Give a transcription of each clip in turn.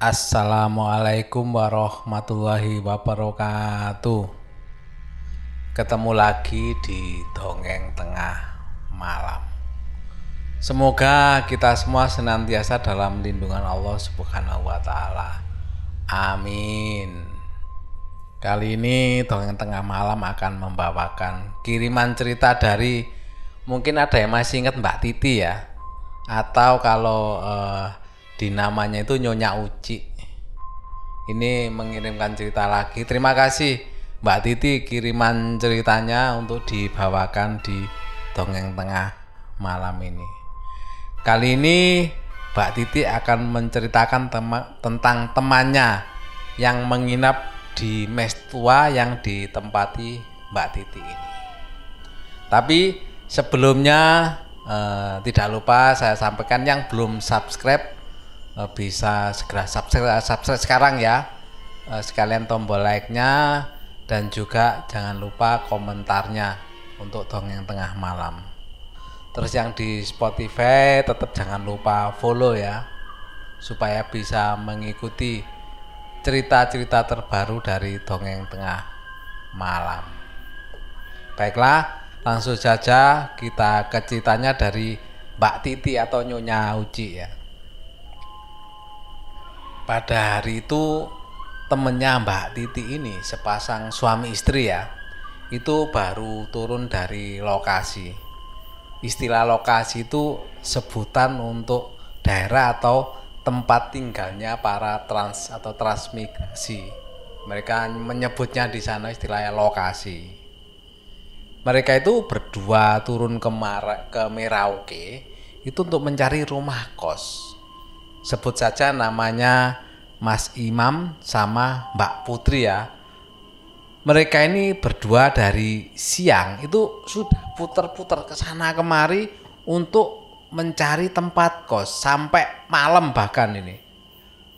Assalamualaikum warahmatullahi wabarakatuh. Ketemu lagi di dongeng tengah malam. Semoga kita semua senantiasa dalam lindungan Allah Subhanahu wa taala. Amin. Kali ini dongeng tengah malam akan membawakan kiriman cerita dari mungkin ada yang masih ingat Mbak Titi ya. Atau kalau eh, di namanya itu Nyonya Uci. Ini mengirimkan cerita lagi. Terima kasih Mbak Titi kiriman ceritanya untuk dibawakan di dongeng tengah malam ini. Kali ini Mbak Titi akan menceritakan tema, tentang temannya yang menginap di mes tua yang ditempati Mbak Titi ini. Tapi sebelumnya eh, tidak lupa saya sampaikan yang belum subscribe eh, bisa segera subscribe, subscribe sekarang ya. Eh, sekalian tombol like-nya dan juga jangan lupa komentarnya untuk dongeng tengah malam. Terus yang di Spotify tetap jangan lupa follow ya supaya bisa mengikuti cerita-cerita terbaru dari dongeng tengah malam. Baiklah, langsung saja kita ke ceritanya dari Mbak Titi atau Nyonya Uci ya. Pada hari itu temennya Mbak Titi ini sepasang suami istri ya itu baru turun dari lokasi. Istilah lokasi itu sebutan untuk daerah atau tempat tinggalnya para trans atau transmigrasi mereka menyebutnya di sana istilahnya lokasi. Mereka itu berdua turun ke, Mar ke Merauke itu untuk mencari rumah kos sebut saja namanya Mas Imam sama Mbak Putri ya. Mereka ini berdua dari siang itu sudah putar-putar ke sana kemari untuk mencari tempat kos sampai malam bahkan ini.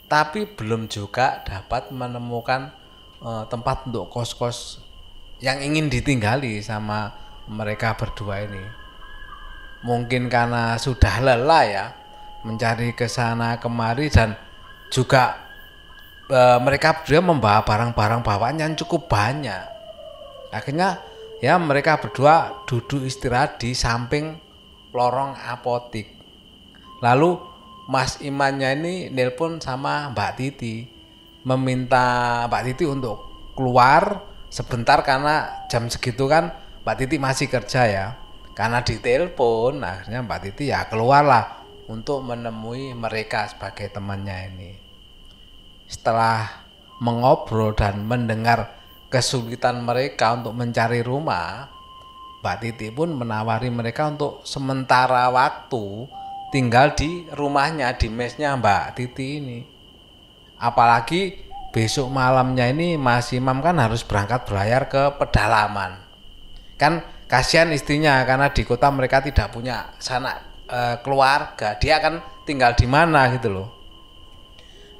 Tapi belum juga dapat menemukan uh, tempat untuk kos-kos yang ingin ditinggali sama mereka berdua ini. Mungkin karena sudah lelah ya mencari ke sana kemari dan juga e, mereka berdua membawa barang-barang bawaan yang cukup banyak. Akhirnya ya mereka berdua duduk istirahat di samping lorong apotik. Lalu Mas Imannya ini nelpon sama Mbak Titi meminta Mbak Titi untuk keluar sebentar karena jam segitu kan Mbak Titi masih kerja ya. Karena ditelepon akhirnya Mbak Titi ya keluarlah untuk menemui mereka sebagai temannya ini. Setelah mengobrol dan mendengar kesulitan mereka untuk mencari rumah, Mbak Titi pun menawari mereka untuk sementara waktu tinggal di rumahnya, di mesnya Mbak Titi ini. Apalagi besok malamnya ini Mas Imam kan harus berangkat berlayar ke pedalaman. Kan kasihan istrinya karena di kota mereka tidak punya sanak uh, keluarga dia akan tinggal di mana gitu loh.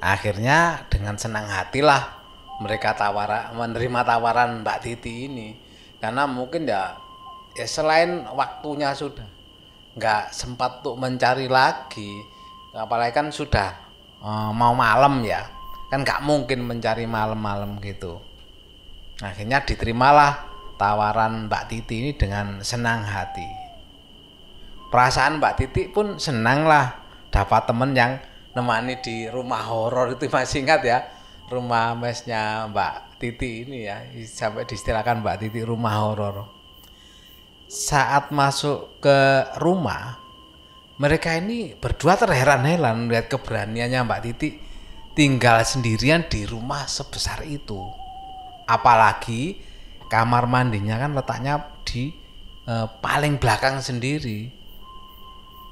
Akhirnya dengan senang hatilah mereka tawar menerima tawaran Mbak Titi ini. Karena mungkin ya ya selain waktunya sudah nggak sempat untuk mencari lagi apalagi kan sudah uh, mau malam ya kan nggak mungkin mencari malam-malam gitu. Akhirnya diterimalah tawaran Mbak Titi ini dengan senang hati perasaan Mbak Titi pun senang lah dapat temen yang nemani di rumah horor itu masih ingat ya rumah mesnya Mbak Titi ini ya sampai distilahkan Mbak Titi rumah horor. Saat masuk ke rumah mereka ini berdua terheran-heran melihat keberaniannya Mbak Titi tinggal sendirian di rumah sebesar itu. Apalagi kamar mandinya kan letaknya di eh, paling belakang sendiri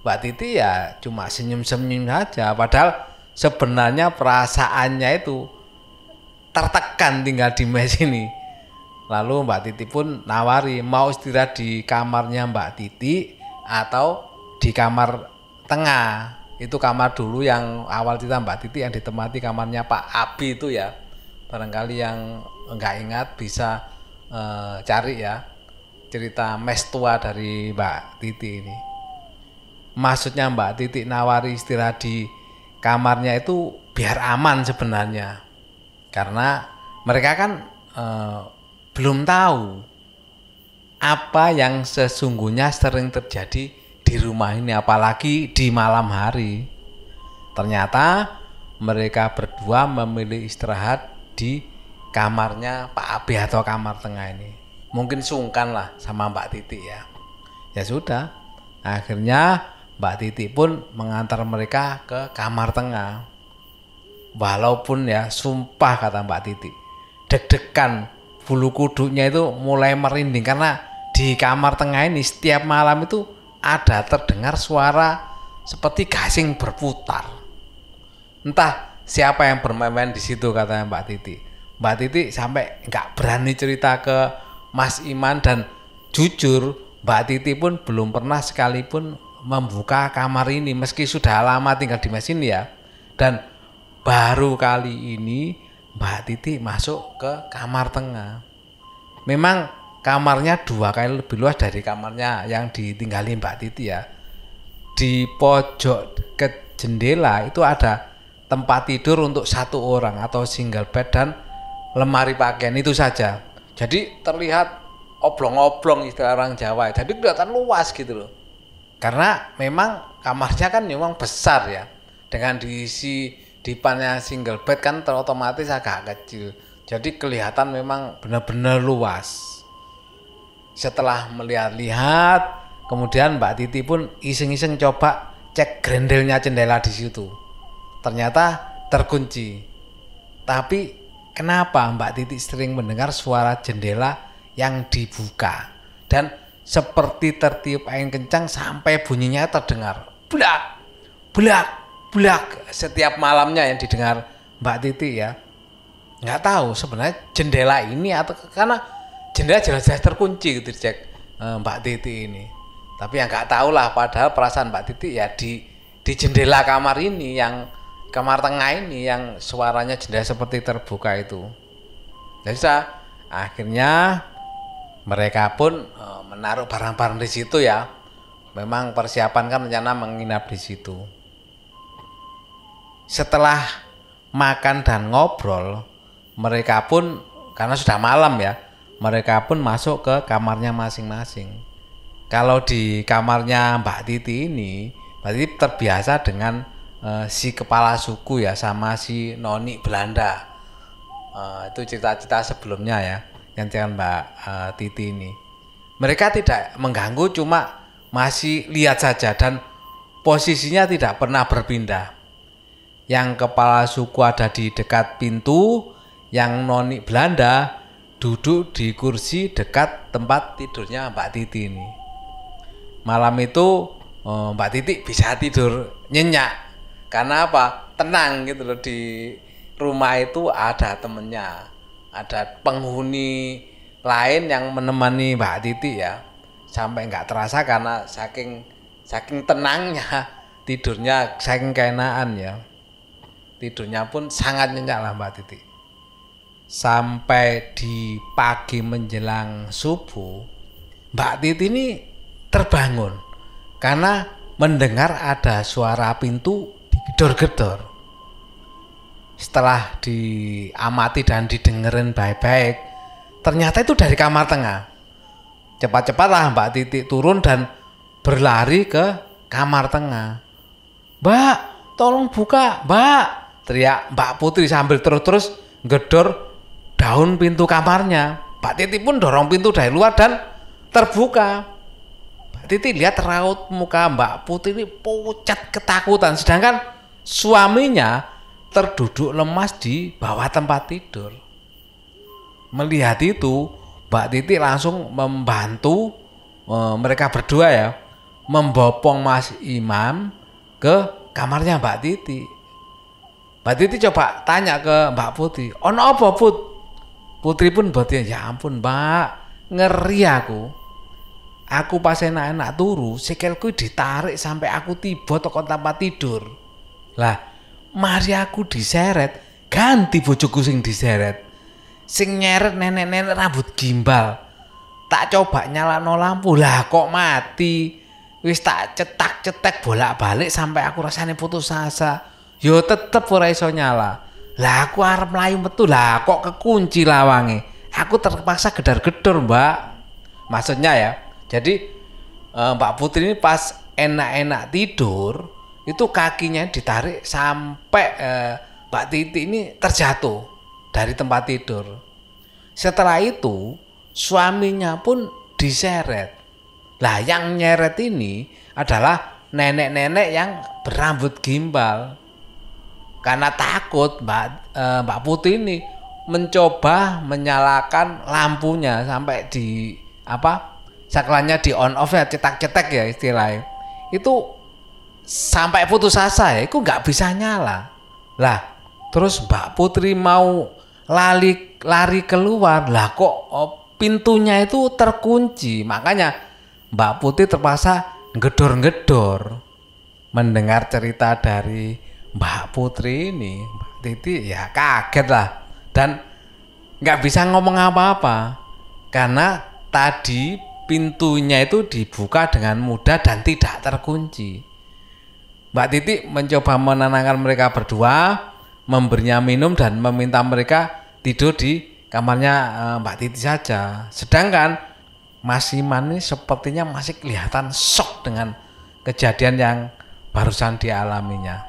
Mbak Titi ya cuma senyum-senyum saja. Padahal sebenarnya perasaannya itu tertekan tinggal di mes ini. Lalu Mbak Titi pun nawari mau istirahat di kamarnya Mbak Titi atau di kamar tengah? Itu kamar dulu yang awal cerita Mbak Titi yang ditemati kamarnya Pak Abi itu ya. Barangkali yang enggak ingat bisa uh, cari ya cerita mes tua dari Mbak Titi ini maksudnya Mbak Titik nawari istirahat di kamarnya itu biar aman sebenarnya. Karena mereka kan eh, belum tahu apa yang sesungguhnya sering terjadi di rumah ini apalagi di malam hari. Ternyata mereka berdua memilih istirahat di kamarnya Pak Abi atau kamar tengah ini. Mungkin sungkan lah sama Mbak Titi ya. Ya sudah akhirnya Mbak Titi pun mengantar mereka ke kamar tengah walaupun ya sumpah kata Mbak Titi deg-degan bulu kuduknya itu mulai merinding karena di kamar tengah ini setiap malam itu ada terdengar suara seperti gasing berputar. Entah siapa yang bermain-main di situ katanya Mbak Titi. Mbak Titi sampai nggak berani cerita ke Mas Iman dan jujur Mbak Titi pun belum pernah sekalipun membuka kamar ini meski sudah lama tinggal di Mas ini ya. Dan baru kali ini Mbak Titi masuk ke kamar tengah. Memang kamarnya dua kali lebih luas dari kamarnya yang ditinggali Mbak Titi ya. Di pojok ke jendela itu ada tempat tidur untuk satu orang atau single bed dan lemari pakaian itu saja. Jadi terlihat oblong-oblong istilah orang Jawa. Jadi kelihatan luas gitu loh. Karena memang kamarnya kan memang besar ya. Dengan diisi dipannya single bed kan otomatis agak kecil. Jadi kelihatan memang benar-benar luas setelah melihat-lihat kemudian Mbak Titi pun iseng-iseng coba cek grendelnya jendela di situ ternyata terkunci tapi kenapa Mbak Titi sering mendengar suara jendela yang dibuka dan seperti tertiup angin kencang sampai bunyinya terdengar blak blak blak. Setiap malamnya yang didengar Mbak Titi ya. Nggak tahu sebenarnya jendela ini atau karena jendela jelas-jelas terkunci gitu cek eh, Mbak Titi ini. Tapi yang nggak tahu lah padahal perasaan Mbak Titi ya di di jendela kamar ini yang kamar tengah ini yang suaranya jendela seperti terbuka itu. Jadi saya, akhirnya mereka pun uh, menaruh barang-barang di situ ya memang persiapan kan rencana menginap di situ setelah makan dan ngobrol mereka pun karena sudah malam ya mereka pun masuk ke kamarnya masing-masing. Kalau di kamarnya Mbak Titi ini, Mbak Titi terbiasa dengan uh, si kepala suku ya sama si noni Belanda. Uh, itu cerita-cerita sebelumnya ya, dengan Mbak uh, Titi ini. Mereka tidak mengganggu, cuma masih lihat saja dan posisinya tidak pernah berpindah. Yang kepala suku ada di dekat pintu, yang noni Belanda duduk di kursi dekat tempat tidurnya Mbak Titi ini. Malam itu oh, Mbak Titi bisa tidur nyenyak karena apa? Tenang gitu loh di rumah itu ada temennya, ada penghuni lain yang menemani Mbak Titi ya. Sampai nggak terasa karena saking saking tenangnya tidurnya saking keenaan ya. Tidurnya pun sangat nyenyak lah Mbak Titi sampai di pagi menjelang subuh, Mbak Titi ini terbangun karena mendengar ada suara pintu digedor-gedor. Setelah diamati dan didengerin baik-baik, ternyata itu dari kamar tengah. Cepat-cepatlah Mbak Titi turun dan berlari ke kamar tengah. Mbak, tolong buka, Mbak. Teriak Mbak Putri sambil terus-terus gedor daun pintu kamarnya. Pak Titi pun dorong pintu dari luar dan terbuka. Pak Titi lihat raut muka Mbak Putri ini pucat ketakutan. Sedangkan suaminya terduduk lemas di bawah tempat tidur. Melihat itu, Mbak Titi langsung membantu e, mereka berdua ya, membopong Mas Imam ke kamarnya Mbak Titi. Mbak Titi coba tanya ke Mbak Putri, ono apa Put? Putri pun berarti ya ampun mbak ngeri aku. Aku pas enak-enak turu, sikilku ditarik sampai aku tiba toko tempat tidur. Lah, mari aku diseret, ganti bojoku sing diseret. Sing nyeret nenek-nenek rambut gimbal. Tak coba nyalano lampu, lah kok mati. Wis tak cetak-cetek bolak-balik sampai aku rasanya putus asa. yo tetep ora iso nyala. Lah aku arep mlayu metu lah kok kekunci lawange. Aku terpaksa gedar-gedor, Mbak. Maksudnya ya. Jadi eh, Mbak Putri ini pas enak-enak tidur, itu kakinya ditarik sampai eh, Mbak Titi ini terjatuh dari tempat tidur. Setelah itu suaminya pun diseret. Lah yang nyeret ini adalah nenek-nenek yang berambut gimbal. Karena takut Mbak eh, Mbak Putri ini mencoba menyalakan lampunya sampai di apa saklannya di on off ya cetak-cetak ya istilahnya itu sampai putus asa ya itu nggak bisa nyala. Lah terus Mbak Putri mau lari lari keluar. Lah kok oh, pintunya itu terkunci? Makanya Mbak Putri terpaksa gedor-gedor mendengar cerita dari Mbak Putri ini Mbak Titi ya kaget lah. Dan nggak bisa ngomong apa-apa. Karena tadi pintunya itu dibuka dengan mudah dan tidak terkunci. Mbak Titi mencoba menenangkan mereka berdua, memberinya minum dan meminta mereka tidur di kamarnya eh, Mbak Titi saja. Sedangkan Mas Iman ini sepertinya masih kelihatan shock dengan kejadian yang barusan dialaminya.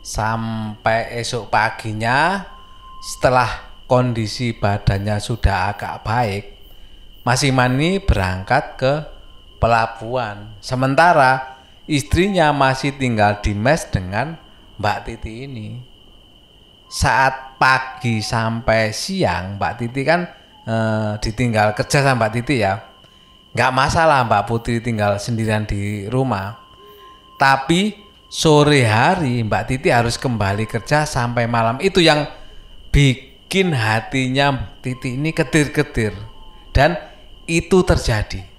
Sampai esok paginya setelah kondisi badannya sudah agak baik, Mas Iman ini berangkat ke pelabuhan. Sementara istrinya masih tinggal di mes dengan Mbak Titi ini. Saat pagi sampai siang Mbak Titi kan eh, ditinggal kerja sama Mbak Titi ya. Nggak masalah Mbak Putri tinggal sendirian di rumah. Tapi sore hari Mbak Titi harus kembali kerja sampai malam. Itu yang bikin hatinya Titi ini ketir-ketir. Dan itu terjadi.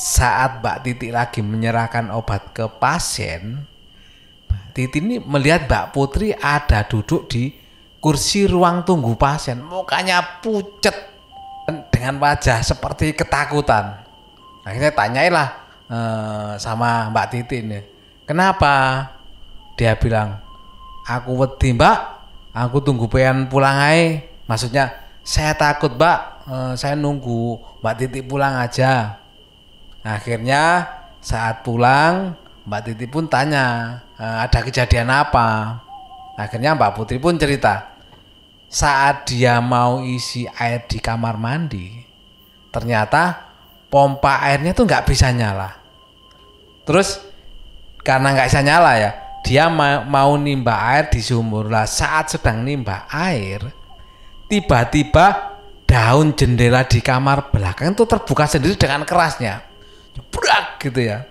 Saat Mbak Titi lagi menyerahkan obat ke pasien, Mbak Titi ini melihat Mbak Putri ada duduk di kursi ruang tunggu pasien. Mukanya pucet dengan wajah seperti ketakutan. Akhirnya tanyailah eh, sama Mbak Titi ini. Kenapa? Dia bilang, aku wedi mbak, aku tunggu pengen pulang aja. Maksudnya, saya takut mbak, eh, saya nunggu Mbak Titi pulang aja. Akhirnya saat pulang Mbak Titi pun tanya eh, ada kejadian apa. Akhirnya Mbak Putri pun cerita saat dia mau isi air di kamar mandi ternyata pompa airnya tuh nggak bisa nyala. Terus karena nggak bisa nyala ya dia ma mau nimba air di sumur lah saat sedang nimba air tiba-tiba daun jendela di kamar belakang itu terbuka sendiri dengan kerasnya jebrak gitu ya.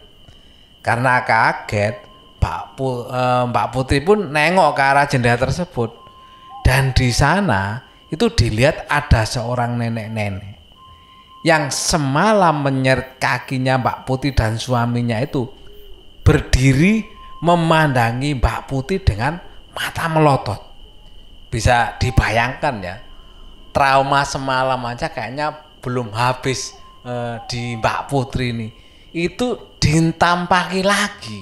Karena kaget Mbak, Pu, eh, Mbak Putri pun nengok ke arah jendela tersebut. Dan di sana itu dilihat ada seorang nenek-nenek yang semalam menyeret kakinya Mbak Putri dan suaminya itu berdiri memandangi Mbak Putri dengan mata melotot. Bisa dibayangkan ya, trauma semalam aja kayaknya belum habis eh, di Mbak Putri ini. Itu ditampaki lagi.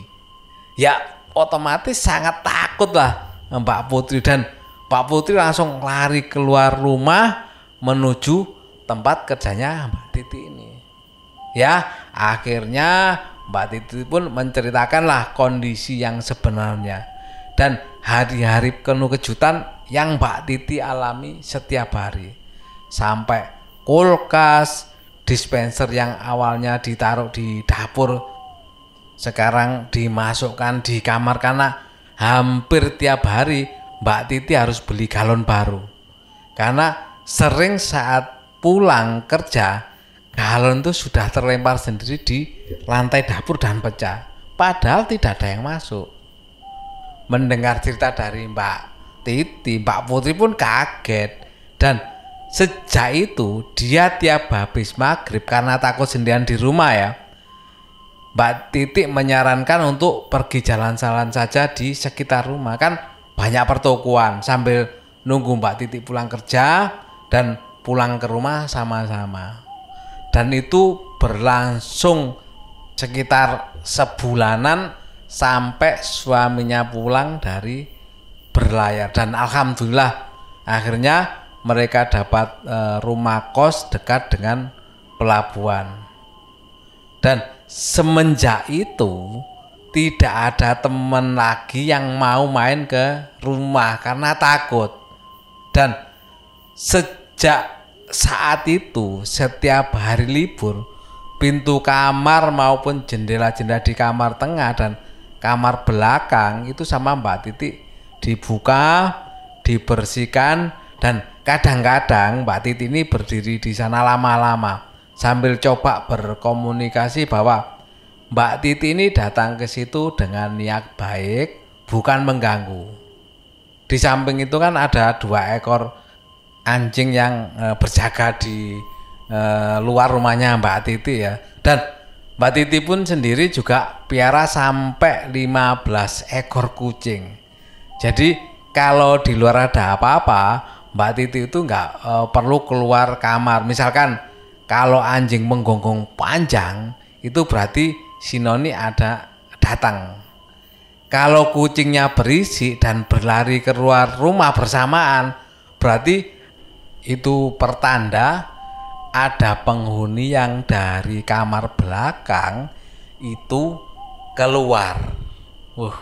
Ya otomatis sangat takut lah Mbak Putri dan Mbak Putri langsung lari keluar rumah menuju tempat kerjanya Mbak Titi ini. Ya, akhirnya Mbak Titi pun menceritakanlah kondisi yang sebenarnya dan hari-hari penuh kejutan yang Mbak Titi alami setiap hari. Sampai kulkas, dispenser yang awalnya ditaruh di dapur sekarang dimasukkan di kamar karena hampir tiap hari Mbak Titi harus beli galon baru. Karena sering saat pulang kerja galon itu sudah terlempar sendiri di lantai dapur dan pecah. Padahal tidak ada yang masuk. Mendengar cerita dari Mbak Titi, Mbak Putri pun kaget dan sejak itu dia tiap habis maghrib karena takut sendirian di rumah ya. Mbak Titi menyarankan untuk pergi jalan-jalan saja di sekitar rumah kan banyak pertokoan sambil nunggu Mbak Titi pulang kerja dan pulang ke rumah sama-sama. Dan itu berlangsung sekitar sebulanan sampai suaminya pulang dari berlayar dan alhamdulillah akhirnya mereka dapat e, rumah kos dekat dengan pelabuhan. Dan semenjak itu tidak ada teman lagi yang mau main ke rumah karena takut. Dan sejak saat itu setiap hari libur pintu kamar maupun jendela-jendela di kamar tengah dan kamar belakang itu sama Mbak Titi dibuka, dibersihkan dan kadang-kadang Mbak Titi ini berdiri di sana lama-lama sambil coba berkomunikasi bahwa Mbak Titi ini datang ke situ dengan niat baik, bukan mengganggu. Di samping itu kan ada dua ekor anjing yang e, berjaga di e, luar rumahnya Mbak Titi ya. Dan Mbak Titi pun sendiri juga piara sampai 15 ekor kucing. Jadi kalau di luar ada apa-apa, Mbak Titi itu nggak e, perlu keluar kamar. Misalkan kalau anjing menggonggong panjang, itu berarti sinoni ada datang. Kalau kucingnya berisik dan berlari keluar rumah bersamaan, berarti itu pertanda ada penghuni yang dari kamar belakang itu keluar. Wuh,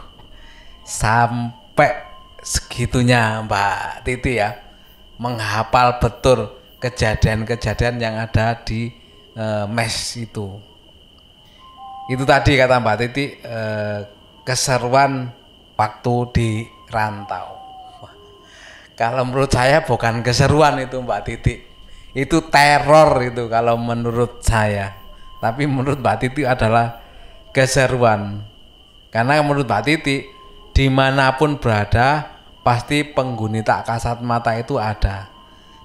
sampai segitunya Mbak Titi ya menghafal betul kejadian-kejadian yang ada di e, mes itu. Itu tadi kata Mbak Titi e, keseruan waktu di rantau. Kalau menurut saya bukan keseruan itu Mbak Titi itu teror itu kalau menurut saya tapi menurut Mbak Titi adalah keseruan karena menurut Mbak Titi di mana pun berada pasti penghuni tak kasat mata itu ada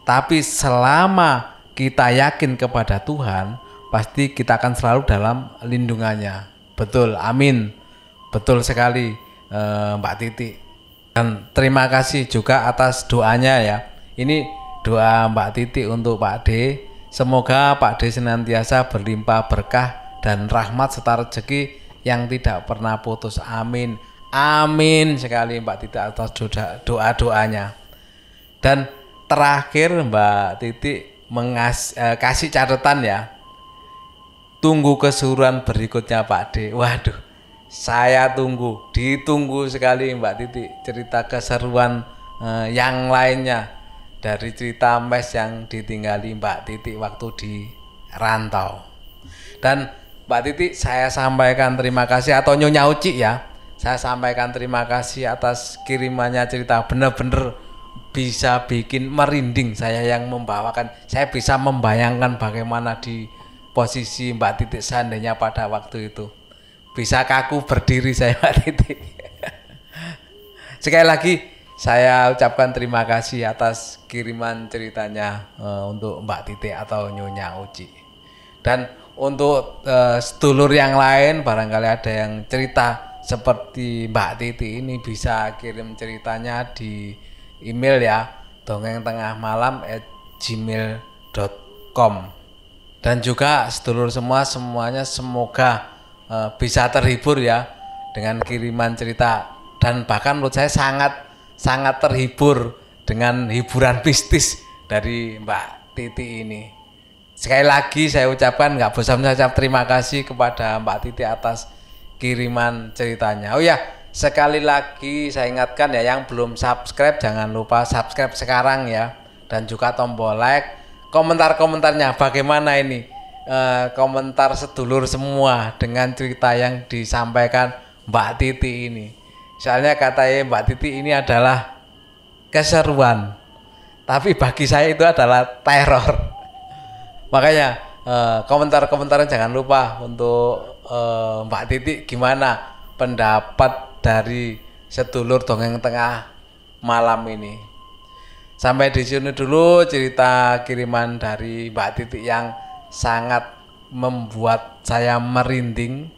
tapi selama kita yakin kepada Tuhan pasti kita akan selalu dalam lindungannya betul amin betul sekali eh, Mbak Titi dan terima kasih juga atas doanya ya ini doa Mbak Titi untuk Pak D. Semoga Pak D senantiasa berlimpah berkah dan rahmat serta rezeki yang tidak pernah putus. Amin. Amin sekali Mbak Titi atas doa-doanya. Dan terakhir Mbak Titi mengas eh, kasih catatan ya. Tunggu kesuruhan berikutnya Pak D. Waduh, saya tunggu, ditunggu sekali Mbak Titi cerita keseruan eh, yang lainnya dari cerita mes yang ditinggali Mbak Titi waktu di rantau. Dan Mbak Titi saya sampaikan terima kasih atau Nyonya Uci ya. Saya sampaikan terima kasih atas kirimannya cerita benar-benar bisa bikin merinding saya yang membawakan. Saya bisa membayangkan bagaimana di posisi Mbak Titi seandainya pada waktu itu. Bisa kaku berdiri saya Mbak Titi. Sekali lagi saya ucapkan terima kasih atas kiriman ceritanya uh, untuk Mbak Titi atau Nyonya Uci. Dan untuk uh, sedulur yang lain barangkali ada yang cerita seperti Mbak Titi ini bisa kirim ceritanya di email ya. Dongeng tengah malam at gmail.com dan juga sedulur semua semuanya semoga uh, bisa terhibur ya dengan kiriman cerita. Dan bahkan menurut saya sangat sangat terhibur dengan hiburan mistis dari Mbak Titi ini. Sekali lagi saya ucapkan nggak bosan mengucap terima kasih kepada Mbak Titi atas kiriman ceritanya. Oh ya, sekali lagi saya ingatkan ya yang belum subscribe jangan lupa subscribe sekarang ya dan juga tombol like. Komentar-komentarnya bagaimana ini? E, komentar sedulur semua dengan cerita yang disampaikan Mbak Titi ini. Soalnya katanya Mbak Titi ini adalah keseruan. Tapi bagi saya itu adalah teror. Makanya eh, komentar-komentar jangan lupa untuk eh, Mbak Titi gimana pendapat dari sedulur dongeng tengah malam ini. Sampai di sini dulu cerita kiriman dari Mbak Titi yang sangat membuat saya merinding.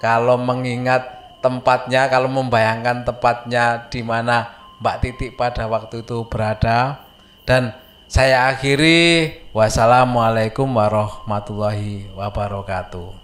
Kalau mengingat tempatnya kalau membayangkan tempatnya di mana Mbak Titik pada waktu itu berada. Dan saya akhiri wassalamualaikum warahmatullahi wabarakatuh